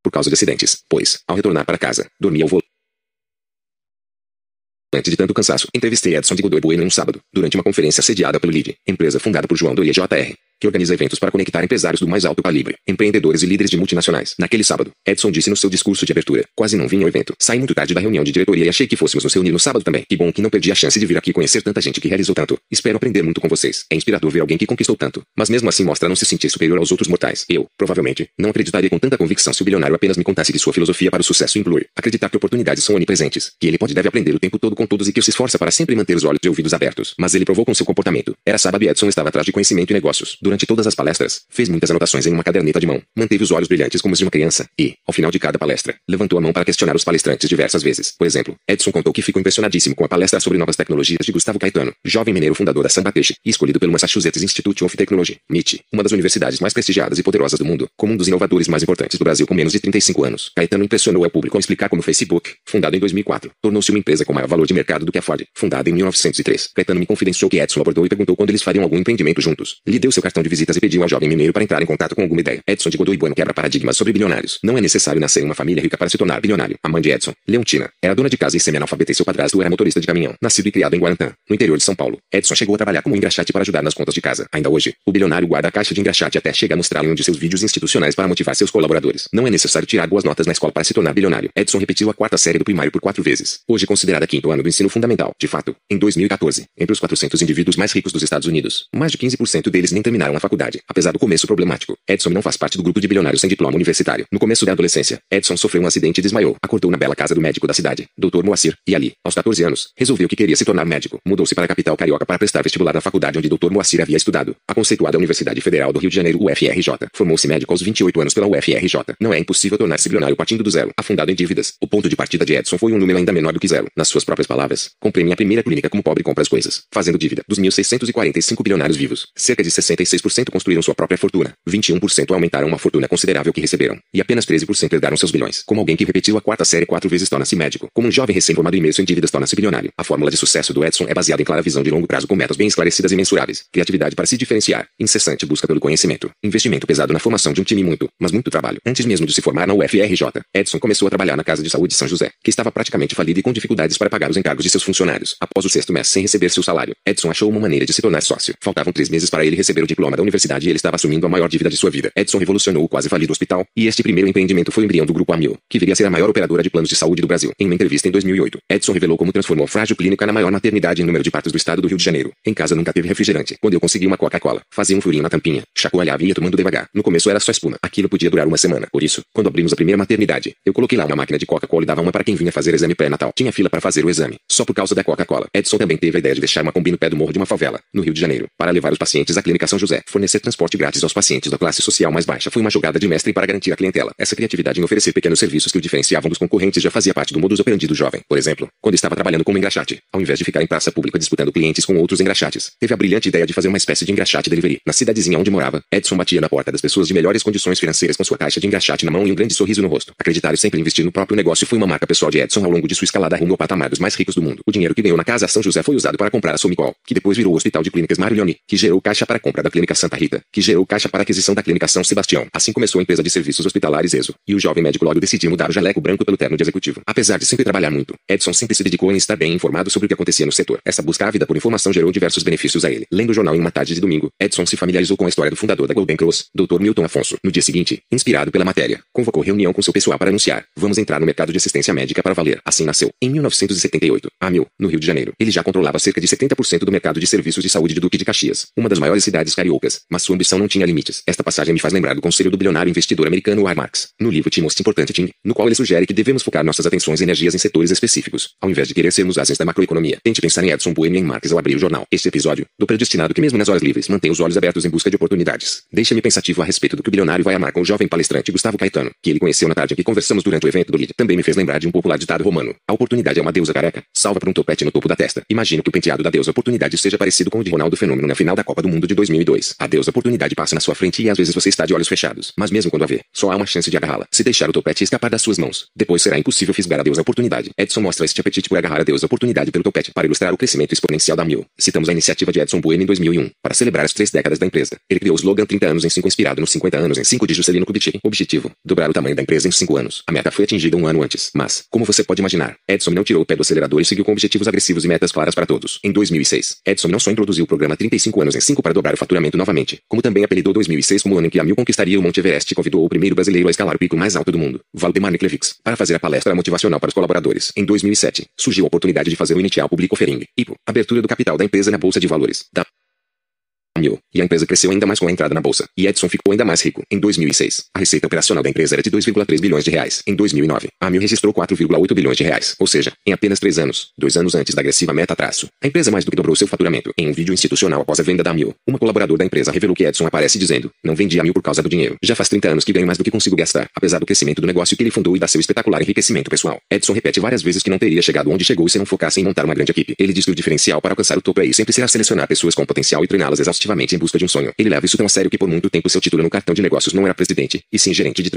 Speaker 1: por causa de acidentes, pois, ao retornar para casa, dormia ao volante Antes de tanto cansaço, entrevistei Edson de Godoy Bueno em um sábado, durante uma conferência sediada pelo LID, empresa fundada por João Doria Jr que organiza eventos para conectar empresários do mais alto calibre, empreendedores e líderes de multinacionais. Naquele sábado, Edson disse no seu discurso de abertura: Quase não vim ao evento. Saí muito tarde da reunião de diretoria e achei que fôssemos nos reunir no sábado também. Que bom que não perdi a chance de vir aqui conhecer tanta gente que realizou tanto. Espero aprender muito com vocês. É inspirador ver alguém que conquistou tanto. Mas mesmo assim mostra não se sentir superior aos outros mortais. Eu, provavelmente, não acreditaria com tanta convicção se o bilionário apenas me contasse que sua filosofia para o sucesso inclui acreditar que oportunidades são onipresentes, que ele pode deve aprender o tempo todo com todos e que se esforça para sempre manter os olhos e ouvidos abertos. Mas ele provou com seu comportamento. Era sábado e Edson estava atrás de conhecimento e negócios. Durante todas as palestras, fez muitas anotações em uma caderneta de mão, manteve os olhos brilhantes como os de uma criança e, ao final de cada palestra, levantou a mão para questionar os palestrantes diversas vezes. Por exemplo, Edson contou que ficou impressionadíssimo com a palestra sobre novas tecnologias de Gustavo Caetano, jovem mineiro fundador da Samba Peixe e escolhido pelo Massachusetts Institute of Technology, MIT, uma das universidades mais prestigiadas e poderosas do mundo, como um dos inovadores mais importantes do Brasil com menos de 35 anos. Caetano impressionou o público ao explicar como o Facebook, fundado em 2004, tornou-se uma empresa com maior valor de mercado do que a Ford, fundada em 1903. Caetano me confidenciou que Edson abordou e perguntou quando eles fariam algum empreendimento juntos. Lhe deu seu cartão de visitas e pediu ao jovem mineiro para entrar em contato com alguma ideia. Edson de Godoy Bueno quebra paradigmas sobre bilionários. Não é necessário nascer em uma família rica para se tornar bilionário. A mãe de Edson, Leontina, era dona de casa e semi-analfabeta e seu padrasto era motorista de caminhão, nascido e criado em Guarantã, no interior de São Paulo. Edson chegou a trabalhar como engraxate para ajudar nas contas de casa. Ainda hoje, o bilionário guarda a caixa de engraxate até chegar a mostrá-lo em um de seus vídeos institucionais para motivar seus colaboradores. Não é necessário tirar boas notas na escola para se tornar bilionário. Edson repetiu a quarta série do primário por quatro vezes. Hoje considerada quinto ano do ensino fundamental. De fato, em 2014, entre os 400 indivíduos mais ricos dos Estados Unidos, mais de 15% deles nem terminaram a faculdade. Apesar do começo problemático, Edson não faz parte do grupo de bilionários sem diploma universitário. No começo da adolescência, Edson sofreu um acidente e desmaiou. Acordou na bela casa do médico da cidade, Dr. Moacir, e ali, aos 14 anos, resolveu que queria se tornar médico. Mudou-se para a capital carioca para prestar vestibular na faculdade onde Dr. Moacir havia estudado, a conceituada Universidade Federal do Rio de Janeiro, UFRJ. Formou-se médico aos 28 anos pela UFRJ. Não é impossível tornar-se bilionário partindo do zero, afundado em dívidas. O ponto de partida de Edson foi um número ainda menor do que zero. Nas suas próprias palavras, comprei minha primeira clínica como pobre compra as coisas, fazendo dívida. Dos 1.645 bilionários vivos, cerca de 66% construíram sua própria fortuna, 21% aumentaram uma fortuna considerável que receberam, e apenas 13% herdaram seus bilhões. Como alguém que repetiu a quarta série quatro vezes torna-se médico, como um jovem recém-formado imerso em dívidas torna-se bilionário. A fórmula de sucesso do Edson é baseada em clara visão de longo prazo com metas bem esclarecidas e mensuráveis, criatividade para se diferenciar, incessante busca pelo conhecimento, investimento pesado na formação de um time muito, mas muito trabalho. Antes mesmo de se formar na UFRJ, Edson começou a trabalhar na Casa de Saúde de São José, que estava praticamente falida e com dificuldades para pagar os encargos de seus funcionários. Após o sexto mês sem receber seu salário, Edson achou uma maneira de se tornar sócio. Faltavam três meses para ele receber o diploma da universidade e ele estava assumindo a maior dívida de sua vida. Edson revolucionou o quase falido hospital, e este primeiro empreendimento foi o embrião do Grupo Amil, que viria a ser a maior operadora de planos de saúde do Brasil. Em uma entrevista em 2008, Edson revelou como transformou a Frágil Clínica na maior maternidade em número de partos do estado do Rio de Janeiro. Em casa nunca teve refrigerante. Quando eu consegui uma Coca-Cola, fazia um furinho na tampinha, chacoalhava e ia tomando devagar. No começo era só espuma. Aquilo podia durar uma semana. Por isso, quando abrimos a primeira maternidade, eu coloquei lá uma máquina de Coca-Cola e dava uma para quem vinha fazer exame pré-natal. Tinha fila para fazer o exame, só por causa da Coca-Cola. Edson também teve a ideia de deixar uma combi no pé do morro de uma favela, no Rio de Janeiro, para levar os pacientes à Clínica São José. Fornecer transporte grátis aos pacientes da classe social mais baixa foi uma jogada de mestre para garantir a clientela. Essa criatividade em oferecer pequenos serviços que o diferenciavam dos concorrentes já fazia parte do modus operandi do jovem. Por exemplo, quando estava trabalhando como engraxate, ao invés de ficar em praça pública disputando clientes com outros engraxates, teve a brilhante ideia de fazer uma espécie de engraxate delivery. Na cidadezinha onde morava, Edson batia na porta das pessoas de melhores condições financeiras com sua caixa de engraxate na mão e um grande sorriso no rosto. Acreditar e sempre investir no próprio negócio foi uma marca pessoal de Edson ao longo de sua escalada rumo ao patamar dos mais ricos do mundo. O dinheiro que ganhou na casa São José foi usado para comprar a Somicol, que depois virou o Hospital de Clínicas Mário Leone, que gerou caixa para a compra da Clínica Santa Rita, que gerou caixa para a aquisição da Clínica São Sebastião. Assim começou a empresa de serviços hospitalares ESO, e o jovem médico logo decidiu mudar o jaleco branco pelo terno de executivo. Apesar de sempre trabalhar muito, Edson sempre se dedicou em estar bem informado sobre o que acontecia no setor. Essa busca ávida por informação gerou diversos benefícios a ele. Lendo o jornal em uma tarde de domingo, Edson se familiarizou com a história do fundador da Golden Cross, Dr. Milton Afonso. No dia seguinte, inspirado pela matéria, convocou reunião com seu pessoal para anunciar: "Vamos entrar no mercado de assistência médica para valer". Assim nasceu, em 1978, a Mil, no Rio de Janeiro. Ele já controlava cerca de 70% do mercado de serviços de saúde de Duque de Caxias, uma das maiores cidades cariocas, mas sua ambição não tinha limites. Esta passagem me faz lembrar do conselho do bilionário investidor americano Warren Marx, no livro Te Most Importante Thing, no qual ele sugere que devemos focar nossas atenções e energias em setores específicos, ao invés de querer sermos asens da macroeconomia. Tente pensar em Edson Bueno e em Marx ao abrir o jornal. Este episódio, do predestinado que mesmo nas horas livres mantém os olhos abertos em busca de oportunidades. Deixa-me pensativo a respeito do que o bilionário vai amar com o jovem palestrante Gustavo Caetano, que ele conheceu na tarde em que conversamos durante o evento do LID. Também me fez lembrar de um popular ditado romano. A oportunidade é uma deusa careca, salva por um topete no topo da testa. Imagino que o penteado da deusa oportunidade seja parecido com o de Ronaldo Fenômeno na final da Copa do Mundo de 2002. A deusa oportunidade passa na sua frente e às vezes você está de olhos fechados, mas mesmo quando a vê, só há uma chance de agarrá-la. Se deixar o topete escapar das suas mãos, depois será impossível fisgar a deusa oportunidade. Edson mostra este apetite por agarrar a deusa oportunidade pelo topete para ilustrar o crescimento exponencial da Mil. Citamos a iniciativa de Edson Bueno em 2001, para celebrar as três décadas da empresa. Ele criou o slogan 30 anos em 5 inspirado nos 50 anos em 5 de Juscelino Kubitschek. Objetivo, dobrar o tamanho da empresa em 5 anos. A meta foi atingida um ano antes, mas, como você pode imaginar, Edson não tirou o pé do acelerador colaboradores seguiu com objetivos agressivos e metas claras para todos. Em 2006, Edson não só introduziu o programa 35 anos em 5 para dobrar o faturamento novamente, como também apelidou 2006 como o ano em que a Mil conquistaria o Monte Everest e convidou o primeiro brasileiro a escalar o pico mais alto do mundo, Valdemar Niklevix, para fazer a palestra motivacional para os colaboradores. Em 2007, surgiu a oportunidade de fazer o inicial Public Offering, IPO, abertura do capital da empresa na Bolsa de Valores, da mil, e a empresa cresceu ainda mais com a entrada na bolsa, e Edson ficou ainda mais rico. Em 2006, a receita operacional da empresa era de 2,3 bilhões de reais. Em 2009, a Mil registrou 4,8 bilhões de reais, ou seja, em apenas três anos, dois anos antes da agressiva meta traço. A empresa mais do que dobrou seu faturamento. Em um vídeo institucional após a venda da Mil, uma colaboradora da empresa revelou que Edson aparece dizendo: "Não vendi a Mil por causa do dinheiro. Já faz 30 anos que ganho mais do que consigo gastar, apesar do crescimento do negócio que ele fundou e da seu espetacular enriquecimento pessoal." Edson repete várias vezes que não teria chegado onde chegou se não focasse em montar uma grande equipe. Ele diz que o diferencial para alcançar o topo é sempre será selecionar pessoas com potencial e treiná-las exaustivamente em busca de um sonho. Ele leva isso tão a sério que por muito tempo seu título no cartão de negócios não era presidente, e sim gerente de treinamento.